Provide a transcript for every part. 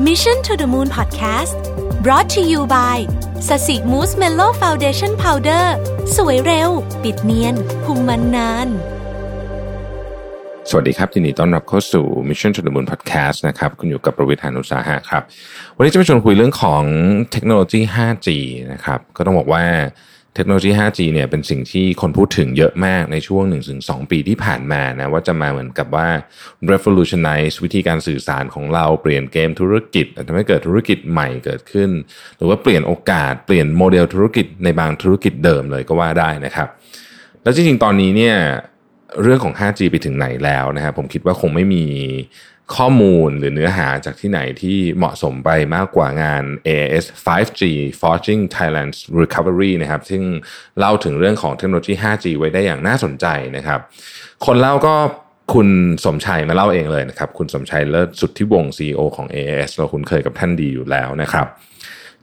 Mission to the Moon Podcast brought to you by สสิมูสเมโล่ฟาวเดชั่นพาวเดอร์สวยเร็ว ปิดเนียนคุมมันนาน สวัสดีครับยินดีต้อนรับเข้าสู่ Mission to the Moon Podcast นะครับ คุณอยู่กับรวิศหาญอุตสาหะครับ วันนี้จะมาชวนคุยเรื่องของเทคโนโลยี 5G นะครับ ก็ต้องบอกว่า เทคโนโลยี 5G เนี่ยเป็นสิ่งที่คนพูดถึงเยอะมากในช่วง 1-2 ปีที่ผ่านมานะว่าจะมาเหมือนกับว่า revolutionize วิธีการสื่อสารของเราเปลี่ยนเกมธุรกิจทำให้เกิดธุรกิจใหม่เกิดขึ้น หรือว่าเปลี่ยนโอกาสเปลี่ยนโมเดลธุรกิจในบางธุรกิจเดิมเลยก็ว่าได้นะครับ แล้วจริงๆ ตอนนี้เนี่ยเรื่องของ 5G ไปถึงไหนแล้วนะครับผมคิดว่าคงไม่มี ข้อมูลหรือเนื้อหาจากที่ไหนที่เหมาะสมไปมากกว่างาน AIS 5G Forging Thailand's Recovery นะครับ ซึ่งเล่าถึงเรื่องของเทคโนโลยี 5G ไว้ได้อย่างน่าสนใจนะครับ คนเล่าก็คุณสมชัยมาเล่าเองเลยนะครับ คุณสมชัยเลิศสุทธิวงค์ CEO ของ AIS เราคุ้นเคยกับท่านดีอยู่แล้วนะครับ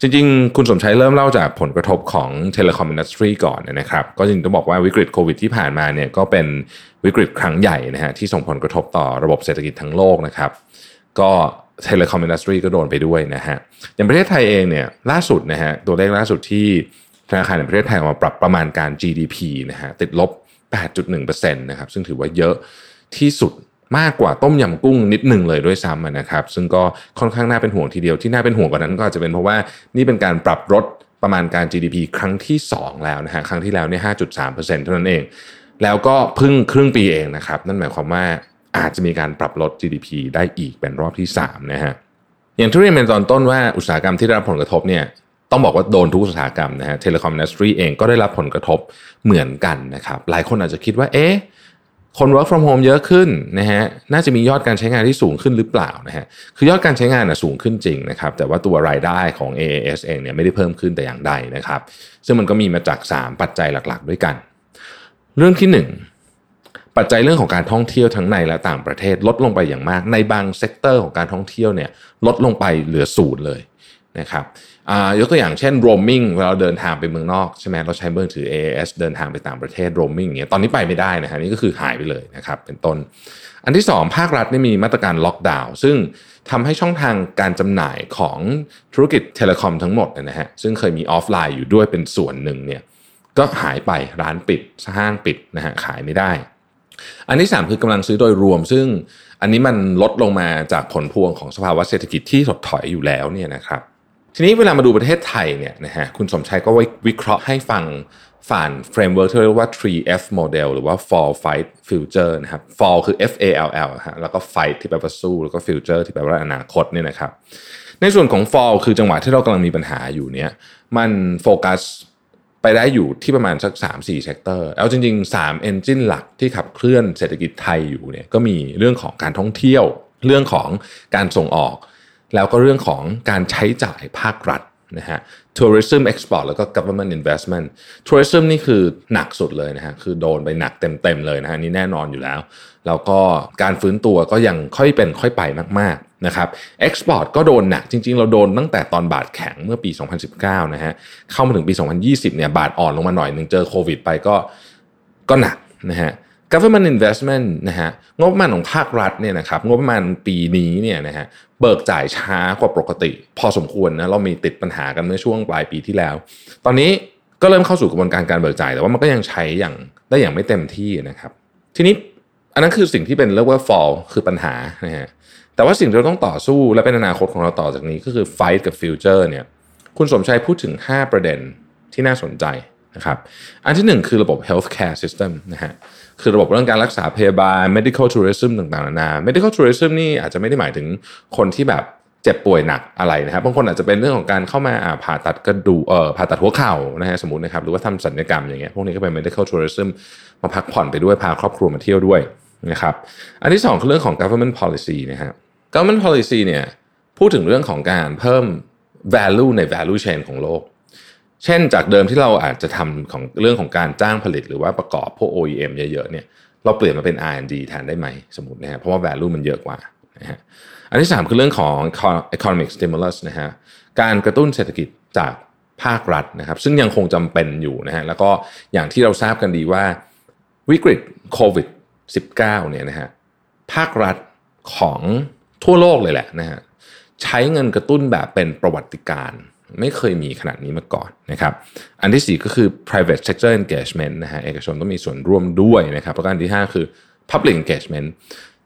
จริงๆ คุณสมชัยเริ่มเล่าจากผลกระทบของ telecom industry ก่อนนะครับ ก็จริงต้องบอกว่าวิกฤตโควิดที่ผ่านมาเนี่ยก็เป็นวิกฤตครั้งใหญ่นะฮะที่ส่งผลกระทบต่อระบบเศรษฐกิจทั้งโลกนะครับ ก็ telecom industry ก็โดนไปด้วยนะฮะอย่างประเทศไทยเองเนี่ยล่าสุดนะฮะตัวเลขล่าสุดที่ธนาคารแห่งประเทศไทยออกมาปรับประมาณการ GDP นะฮะติดลบ 8.1%นะครับซึ่งถือว่าเยอะที่สุด มากกว่าต้มยำกุ้งนิดหนึ่งเลยด้วยซ้ำนะครับ ซึ่งก็ค่อนข้างน่าเป็นห่วงทีเดียวที่น่าเป็นห่วงกว่านั้นก็อาจจะเป็นเพราะว่านี่เป็นการปรับลดประมาณการ GDP ครั้งที่ 2 แล้วนะฮะครั้งที่แล้วเนี่ย5.3%เท่านั้นเอง แล้วก็เพิ่งครึ่งปีเองนะครับ นั่นหมายความว่าอาจจะมีการปรับลด GDP ได้อีกเป็นรอบที่3นะฮะอย่างที่เรียนเป็นตอนต้นว่าอุตสาหกรรมที่ได้รับผลกระทบเนี่ยต้องบอกว่าโดนทุกอุตสาหกรรมนะฮะ telecom industry เองก็ได้รับผลกระทบเหมือนกันนะครับ หลายคนอาจจะคิดว่าเอ๊ะ คน work from home เยอะขึ้นนะฮะ น่าจะมียอดการใช้งานที่สูงขึ้นหรือเปล่านะฮะ คือยอดการใช้งานนะสูงขึ้นจริงนะครับ แต่ว่าตัวรายได้ของ AIS เองเนี่ยไม่ได้เพิ่มขึ้นแต่อย่างใดนะครับ ซึ่งมันก็มีมาจาก 3 ปัจจัยหลักๆ ด้วยกัน เรื่องที่ 1 ปัจจัยเรื่องของการท่องเที่ยวทั้งในและต่างประเทศลดลงไปอย่างมาก ในบาง sector ของการท่องเที่ยวเนี่ยลดลงไปเหลือศูนย์เลย นะครับยกตัวอย่างเช่น roaming เวลาเราเดินทางไปเมืองนอกใช่ไหมเราใช้มือถือ AAS เดินทางไปต่างประเทศ roaming อย่างเงี้ยตอนนี้ไปไม่ได้นะฮะนี่ก็คือหายไปเลยนะครับเป็นต้น อันที่ 2 ภาครัฐนี่มีมาตรการล็อกดาวน์ซึ่งทำให้ช่องทางการจำหน่ายของธุรกิจเทเลคอมทั้งหมดนะฮะซึ่งเคยมีออฟไลน์อยู่ด้วยเป็นส่วนหนึ่งเนี่ยก็หายไปร้านปิดห้างปิดนะฮะขายไม่ได้ อันที่ 3 คือกำลังซื้อโดยรวม ซึ่งอันนี้มันลดลงมาจากผลพวงของสภาวะเศรษฐกิจที่ถดถอยอยู่แล้วเนี่ยนะครับ ทีนี้เวลามาดูประเทศไทยเนี่ยนะฮะคุณสมชัยก็วิเคราะห์ให้ฟังผ่าน framework ที่เรียกว่า 3F model หรือว่า fall fight future นะครับ fall คือ F A L L ฮะแล้วก็ fight ที่แปลว่าสู้ แล้วก็ future ที่แปลว่าอนาคตเนี่ยนะครับ ในส่วนของ fall คือจังหวะที่เรากำลังมีปัญหาอยู่เนี่ยมันโฟกัสไปได้อยู่ที่ประมาณสัก 3-4 sector แล้วจริง ๆ 3 engine หลักที่ขับเคลื่อนเศรษฐกิจไทยอยู่เนี่ยก็มีเรื่องของการท่องเที่ยว เรื่องของการส่งออก แล้วก็เรื่องของการใช้จ่ายภาครัฐนะฮะ tourism export แล้วก็ government investment tourism นี่คือหนักสุดเลยนะฮะ คือโดนไปหนักเต็มๆเลยนะฮะ นี่แน่นอนอยู่แล้ว แล้วก็การฟื้นตัวก็ยังค่อยเป็นค่อยไปมากๆนะครับ export ก็โดนหนัก จริงๆ เราโดนตั้งแต่ตอนบาทแข็งเมื่อปี 2019 นะฮะ เข้ามาถึงปี 2020 เนี่ย บาทอ่อนลงมาหน่อยหนึ่งเจอโควิดไปก็ก็หนักนะฮะ government investment นะฮะงบประมาณของภาครัฐเนี่ยนะครับงบประมาณปีนี้เนี่ยนะฮะเบิกจ่ายช้ากว่าปกติ พอสมควรนะเรามีติดปัญหากันเมื่อช่วงปลายปีที่แล้ว ตอนนี้ก็เริ่มเข้าสู่กระบวนการการเบิกจ่ายแต่ว่ามันก็ยังใช้อย่างได้อย่างไม่เต็มที่นะครับ ทีนี้อันนั้นคือสิ่งที่เป็นเรียกว่า fall คือปัญหานะฮะแต่ว่าสิ่งที่เราต้องต่อสู้และเป็นอนาคตของเราต่อจากนี้ก็คือ fight กับ future เนี่ยคุณสมชัยพูดถึง 5 ประเด็นที่น่าสนใจนะครับ อันที่ 1 คือระบบ healthcare system นะฮะ คือระบบเรื่องการรักษาพยาบาล medical tourism ต่างๆนานา medical tourism นี่อาจจะไม่ได้หมายถึงคนที่แบบเจ็บป่วยหนักอะไรนะครับบางคนอาจจะเป็นเรื่องของการเข้ามาผ่าตัดกระดูเอ่อผ่าตัดหัวเข่านะฮะสมมตินะครับหรือว่าทำศัลยกรรมอย่างเงี้ยพวกนี้ก็เป็น medical tourism มาพักผ่อนไปด้วยพาครอบครัวมาเที่ยวด้วยนะครับอันที่2คือเรื่องของ government policy นะฮะ government policy เนี่ยพูดถึงเรื่องของการเพิ่ม value ใน value chain ของโลก เช่นจากเดิมที่เราอาจจะทำของเรื่องของการจ้างผลิตหรือว่าประกอบพวก OEM เยอะๆเนี่ยเราเปลี่ยนมาเป็น R&D แทนได้ไหมสมมตินะฮะเพราะว่า value มันเยอะกว่านะฮะอันที่ 3 คือเรื่องของ economic stimulus นะฮะการกระตุ้นเศรษฐกิจจากภาครัฐนะครับ ซึ่งยังคงจำเป็นอยู่นะฮะแล้วก็อย่างที่เราทราบกันดีว่าวิกฤตโควิด -19 เนี่ยนะฮะภาครัฐของทั่วโลกเลยแหละนะฮะใช้เงินกระตุ้นแบบเป็นประวัติการ ไม่เคยมีขนาดนี้มาก่อนนะครับอันที่ 4 ก็คือ private sector engagement นะฮะเอกชนต้องมีส่วนร่วมด้วยนะครับแล้วก็อันที่ 5 คือ public engagement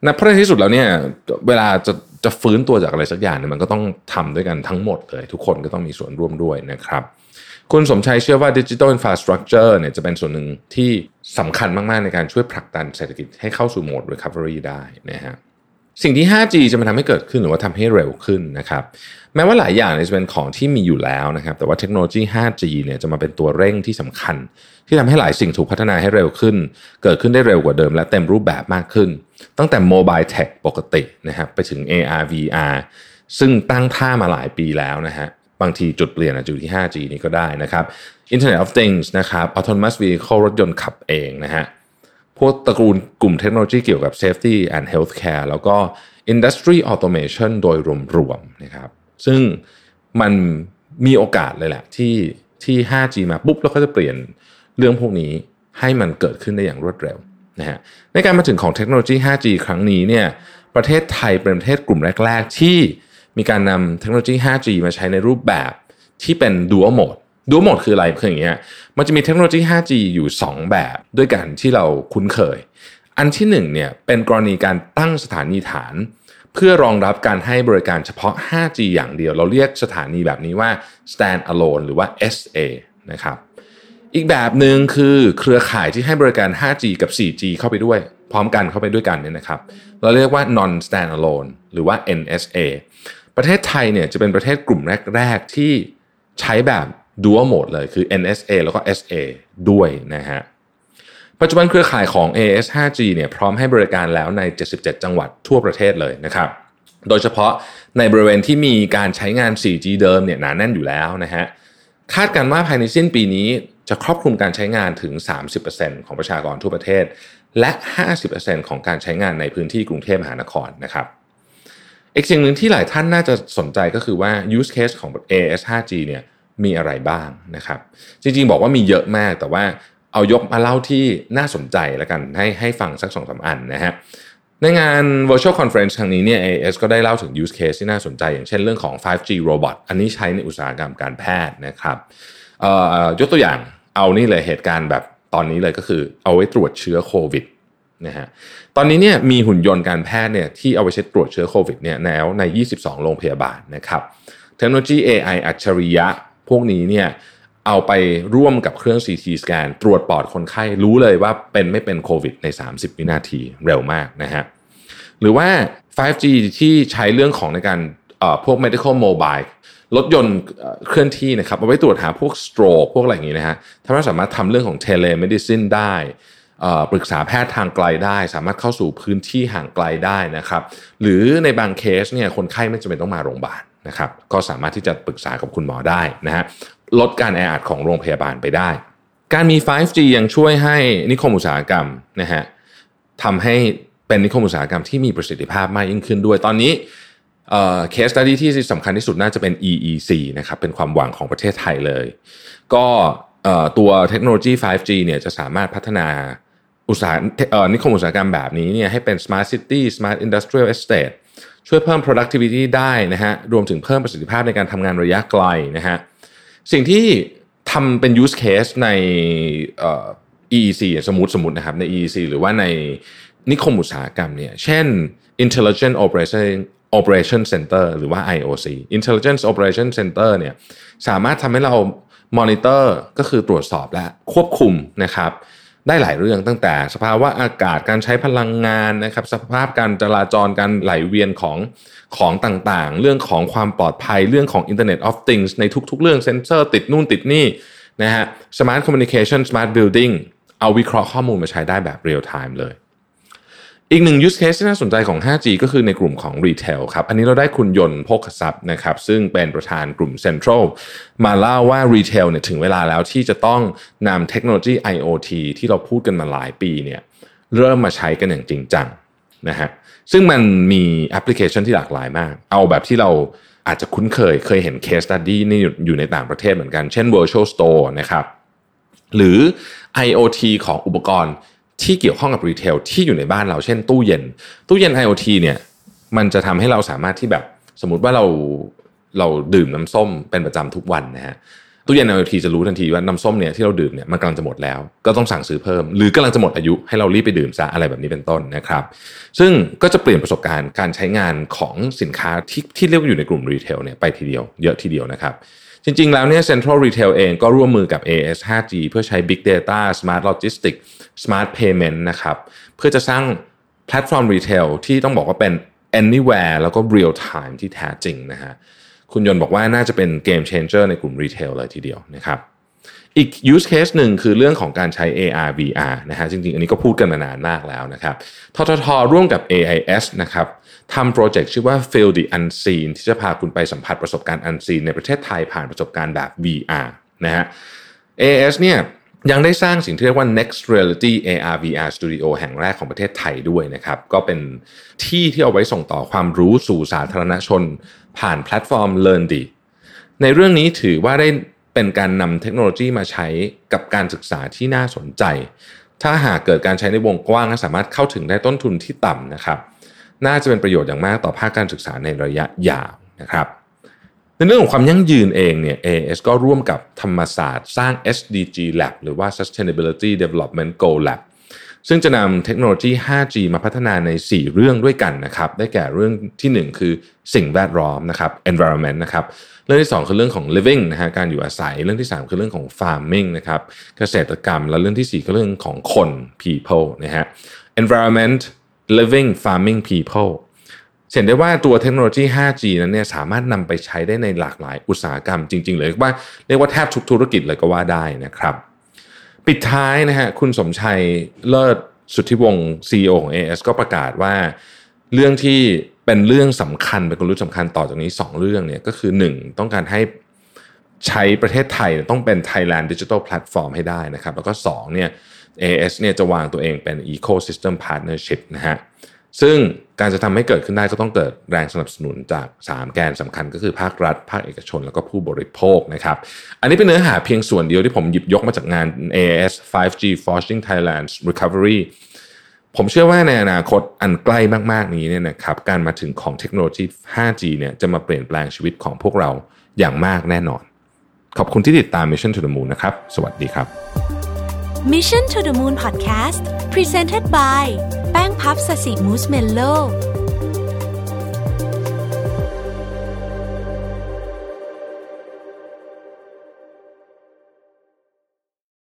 นะเพราะในที่สุดแล้วเนี่ยเวลาจะจะฟื้นตัวจากอะไรสักอย่างเนี่ยมันก็ต้องทำด้วยกันทั้งหมดเลย ทุกคนก็ต้องมีส่วนร่วมด้วยนะครับ คุณสมชัยเชื่อว่า Digital Infrastructure เนี่ยจะเป็นส่วนหนึ่งที่สำคัญมาก ๆ ในการช่วยผลักดันเศรษฐกิจให้เข้าสู่โหมด recovery ได้นะฮะ สิ่งที่ 5G จะมาทำให้เกิดขึ้นหรือว่าทำให้เร็วขึ้นนะครับ แม้ว่าหลายอย่างจะเป็นของที่มีอยู่แล้วนะครับ แต่ว่าเทคโนโลยี 5G เนี่ยจะมาเป็นตัวเร่งที่สำคัญ ที่ทำให้หลายสิ่งถูกพัฒนาให้เร็วขึ้น เกิดขึ้นได้เร็วกว่าเดิม และเต็มรูปแบบมากขึ้น ตั้งแต่โมบายเทคปกตินะครับไปถึง AR VR ซึ่งตั้งท่ามาหลายปีแล้วนะฮะบางทีจุดเปลี่ยนอาจจะอยู่ที่ 5G นี้ก็ได้นะครับ Internet of Things นะครับ Autonomous Vehicle รถยนต์ขับเองนะฮะ พวกตระกูลกลุ่มเทคโนโลยีเกี่ยวกับ Safety and Healthcare แล้วก็ Industry Automation โดยรวมๆนะครับ ซึ่งมันมีโอกาสเลยแหละที่ที่ 5G มาปุ๊บแล้วก็จะเปลี่ยนเรื่องพวกนี้ให้มันเกิดขึ้นได้อย่างรวดเร็วนะฮะในการมาถึงของเทคโนโลยี 5G ครั้งนี้เนี่ยประเทศไทยเป็นประเทศกลุ่มแรก ๆ ที่มีการนำเทคโนโลยี 5G มาใช้ในรูปแบบที่เป็น dual mode dual mode คืออะไรคืออย่างเงี้ยมันจะมีเทคโนโลยี 5G อยู่ 2 แบบด้วยกันที่เราคุ้นเคย อันที่1เนี่ยเป็นกรณีการตั้งสถานีฐาน เพื่อรองรับการให้บริการเฉพาะ 5G อย่างเดียว เราเรียกสถานีแบบนี้ว่า stand alone หรือว่า SA นะครับอีกแบบหนึ่งคือเครือข่ายที่ให้บริการ 5G กับ 4G เข้าไปด้วย พร้อมกันเข้าไปด้วยกันเนี่ยนะครับ เราเรียกว่า non stand alone หรือว่า NSA ประเทศไทยเนี่ยจะเป็นประเทศกลุ่มแรก ๆ ที่ใช้แบบ dual mode เลยคือ NSA แล้วก็ SA ด้วยนะฮะปัจจุบันเครือข่ายของ AS 5G เนี่ยพร้อมให้บริการแล้วใน 77 จังหวัดทั่วประเทศเลยนะครับ โดยเฉพาะในบริเวณที่มีการใช้งาน 4G เดิมเนี่ยหนาแน่นอยู่แล้วนะฮะ คาดการว่าภายในสิ้นปีนี้จะครอบคลุมการใช้งานถึง 30%ของประชากรทั่วประเทศ และ 50%ของการใช้งานในพื้นที่กรุงเทพมหานครนะครับอีกสิ่งหนึ่งที่หลายท่านน่าจะสนใจก็คือว่า use case ของ AS 5G เนี่ย มีอะไรบ้างนะครับ จริงๆบอกว่ามีเยอะมาก แต่ว่าเอายกมาเล่าที่น่าสนใจแล้วกันให้ให้ฟังสักสองสาอันนะฮะในงาน virtual conference ครั้งนี้เนี่ย AS ก็ได้เล่าถึง use case ที่น่าสนใจ อย่างเช่นเรื่องของ 5G robot อันนี้ใช้ในอุตสาหกรรมการแพทย์นะครับยกตัวอย่างเอานี่เลยเหตุการณ์แบบตอนนี้เลยก็คือเอาไว้ตรวจเชื้อโควิดนะฮะตอนนี้เนี่ยมีหุ่นยนต์การแพทย์เนี่ยที่เอาไว้ใช้ตรวจเชื้อโควิดเนี่ยแล้วใน 22 โรงพยาบาลนะครับ เทคโนโลยี AI อัจฉริยะ พวกนี้เนี่ยเอาไปร่วมกับเครื่อง CT สแกนตรวจปอดคนไข้รู้เลยว่าเป็นไม่เป็นโควิดใน 30 วินาทีเร็วมากนะฮะหรือว่า 5G ที่ใช้เรื่องของในการพวก medical mobile รถยนต์เคลื่อนที่นะครับเอาไว้ตรวจหาพวก stroke พวกอะไรอย่างนี้นะฮะทำให้สามารถทำเรื่องของ telemedicine ได้ปรึกษาแพทย์ทางไกลได้ สามารถเข้าสู่พื้นที่ห่างไกลได้นะครับ หรือในบางเคสเนี่ยคนไข้ไม่จำเป็นต้องมาโรงพยาบาล นะครับก็สามารถที่จะปรึกษากับคุณหมอได้นะฮะลดการแออัดของโรงพยาบาลไปได้ การมี 5G ยังช่วยให้นิคมอุตสาหกรรมนะฮะทำให้เป็นนิคมอุตสาหกรรมที่มีประสิทธิภาพมากยิ่งขึ้นด้วย ตอนนี้เคสตัดี้ที่สำคัญที่สุดน่าจะเป็น EEC นะครับเป็นความหวังของประเทศไทยเลย ก็ตัวเทคโนโลยี 5G เนี่ยจะสามารถพัฒนาอุตสาหนิคมอุตสาหกรรมแบบนี้เนี่ยให้เป็น smart city smart industrial estate ช่วยเพิ่ม productivity ได้นะฮะรวมถึงเพิ่มประสิทธิภาพในการทำงานระยะไกลนะฮะสิ่งที่ทำเป็น use case ใน EEC สมมติสมมตินะครับใน EEC หรือว่าในนิคมอุตสาหกรรมเนี่ยเช่น intelligent operation operation center หรือว่า IOC intelligence operation center เนี่ยสามารถทำให้เรา monitor ก็คือตรวจสอบและควบคุมนะครับ ได้หลายเรื่องตั้งแต่สภาวะอากาศการใช้พลังงานนะครับ สภาพการจราจรการไหลเวียนของของต่างๆ เรื่องของความปลอดภัยเรื่องของ Internet of Things ในทุกๆ เรื่องเซนเซอร์ติดนู่นติดนี่นะฮะ Smart Communication Smart Building เอาวิเคราะห์ข้อมูลมาใช้ได้แบบ real time เลย อีกหนึ่ง use case ที่น่าสนใจของ 5G ก็คือในกลุ่มของ Retail ครับ อันนี้เราได้คุณญนน์โภคทรัพย์นะครับ ซึ่งเป็นประธานกลุ่ม Central มาเล่าว่า Retail เนี่ยถึงเวลาแล้วที่จะต้องนำเทคโนโลยี IoT ที่เราพูดกันมาหลายปีเนี่ยเริ่มมาใช้กันอย่างจริงจังนะฮะ ซึ่งมันมีแอปพลิเคชันที่หลากหลายมาก เอาแบบที่เราอาจจะคุ้นเคย เคยเห็น case study นี่อยู่ในต่างประเทศเหมือนกัน เช่น virtual store นะครับ หรือ IoT ของอุปกรณ์ ที่เกี่ยวข้องกับรีเทลที่อยู่ในบ้านเราเช่นตู้เย็น ตู้เย็น IoT เนี่ยมันจะทำให้เราสามารถที่แบบสมมติว่าเราเราดื่มน้ำส้มเป็นประจำทุกวันนะฮะตู้เย็น IoT จะรู้ทันทีว่าน้ำส้มเนี่ยที่เราดื่มเนี่ยมันกำลังจะหมดแล้ว ก็ต้องสั่งซื้อเพิ่ม หรือกำลังจะหมดอายุให้เรารีบไปดื่มซะอะไรแบบนี้เป็นต้นนะครับ ซึ่งก็จะเปลี่ยนประสบการณ์การใช้งานของสินค้าที่ที่เรียกว่าอยู่ในกลุ่ม retail เนี่ยไปทีเดียวเยอะทีเดียวนะครับ จริง ๆ แล้วเนี่ย Central Retail เองก็ร่วมมือกับ AIS 5G เพื่อใช้ Big Data Smart Logistics Smart Payment นะครับ เพื่อจะสร้างแพลตฟอร์ม retail ที่ต้องบอกว่าเป็น anywhere แล้วก็ real time ที่แท้จริงนะฮะ คุณญนน์บอกว่าน่าจะเป็นเกม changer ในกลุ่มรีเทลเลยทีเดียวนะครับ อีก use case หนึ่งคือเรื่องของการใช้ AR VR นะฮะ จริง ๆ อันนี้ก็พูดกันมานานมากแล้วนะครับ ทททร่วมกับ AIS นะครับ ทำโปรเจกต์ชื่อว่า Feel the Unseen ที่จะพาคุณไปสัมผัสประสบการณ์ Unseen ในประเทศไทยผ่านประสบการณ์แบบ VR นะฮะ AS เนี่ยยังได้สร้างสิ่งที่เรียกว่า Next Reality AR VR Studio แห่งแรกของประเทศไทยด้วยนะครับ ก็เป็นที่ที่เอาไว้ส่งต่อความรู้สู่สาธารณชน ผ่านแพลตฟอร์ม LearnD ในเรื่องนี้ถือว่าได้เป็นการนำเทคโนโลยีมาใช้กับการศึกษาที่น่าสนใจ ถ้าหากเกิดการใช้ในวงกว้างและสามารถเข้าถึงได้ต้นทุนที่ต่ำนะครับ น่าจะเป็นประโยชน์อย่างมากต่อภาคการศึกษาในระยะยาวนะครับในเรื่องของความยั่งยืนเองเนี่ย AS ก็ร่วมกับธรรมศาสตร์สร้าง SDG Lab หรือว่า Sustainability Development Goal Lab ซึ่งจะนำเทคโนโลยี 5G มาพัฒนาใน 4 เรื่องด้วยกันนะครับ ได้แก่เรื่องที่ 1 คือสิ่งแวดล้อมนะครับ environment นะครับ เรื่องที่ 2 คือเรื่องของ living นะฮะ การอยู่อาศัย เรื่องที่ 3 คือเรื่องของ farming นะครับ เกษตรกรรม และเรื่องที่ 4 คือเรื่องของคน people นะฮะ environment living farming people เห็นได้ว่าตัวเทคโนโลยี 5G นั้นเนี่ยสามารถนำไปใช้ได้ในหลากหลายอุตสาหกรรมจริง ๆ เลยว่าเรียกว่าแทบทุกธุรกิจเลยก็ว่าได้นะครับ ปิดท้ายนะฮะคุณสมชัยเลิศสุทธิวงศ์ CEO ของ AS ก็ประกาศว่า เรื่องที่เป็นเรื่องสำคัญเป็นกลยุทธ์สำคัญต่อจากนี้ 2 เรื่องเนี่ยก็คือ 1 ต้องการให้ใช้ประเทศไทยต้องเป็น Thailand Digital Platform ให้ได้นะครับ แล้วก็2เนี่ย AS เนี่ยจะวางตัวเองเป็น Ecosystem Partnership นะฮะซึ่งการจะทำให้เกิดขึ้นได้ก็ต้องเกิดแรงสนับสนุนจาก 3 แกนสำคัญก็คือภาครัฐ ภาคเอกชน แล้วก็ผู้บริโภคนะครับอันนี้เป็นเนื้อหาเพียงส่วนเดียวที่ผมหยิบยกมาจากงาน AS 5G Forging Thailand's Recovery ผมเชื่อว่าในอนาคตอันใกล้มาก ๆ นี้เนี่ยนะครับการมาถึงของเทคโนโลยี 5G เนี่ยจะมาเปลี่ยนแปลงชีวิตของพวกเราอย่างมากแน่นอน ขอบคุณที่ติดตาม Mission to the Moon นะครับ สวัสดีครับ Mission to the Moon Podcast Presented by แป้งพับสสิมูสเมลโล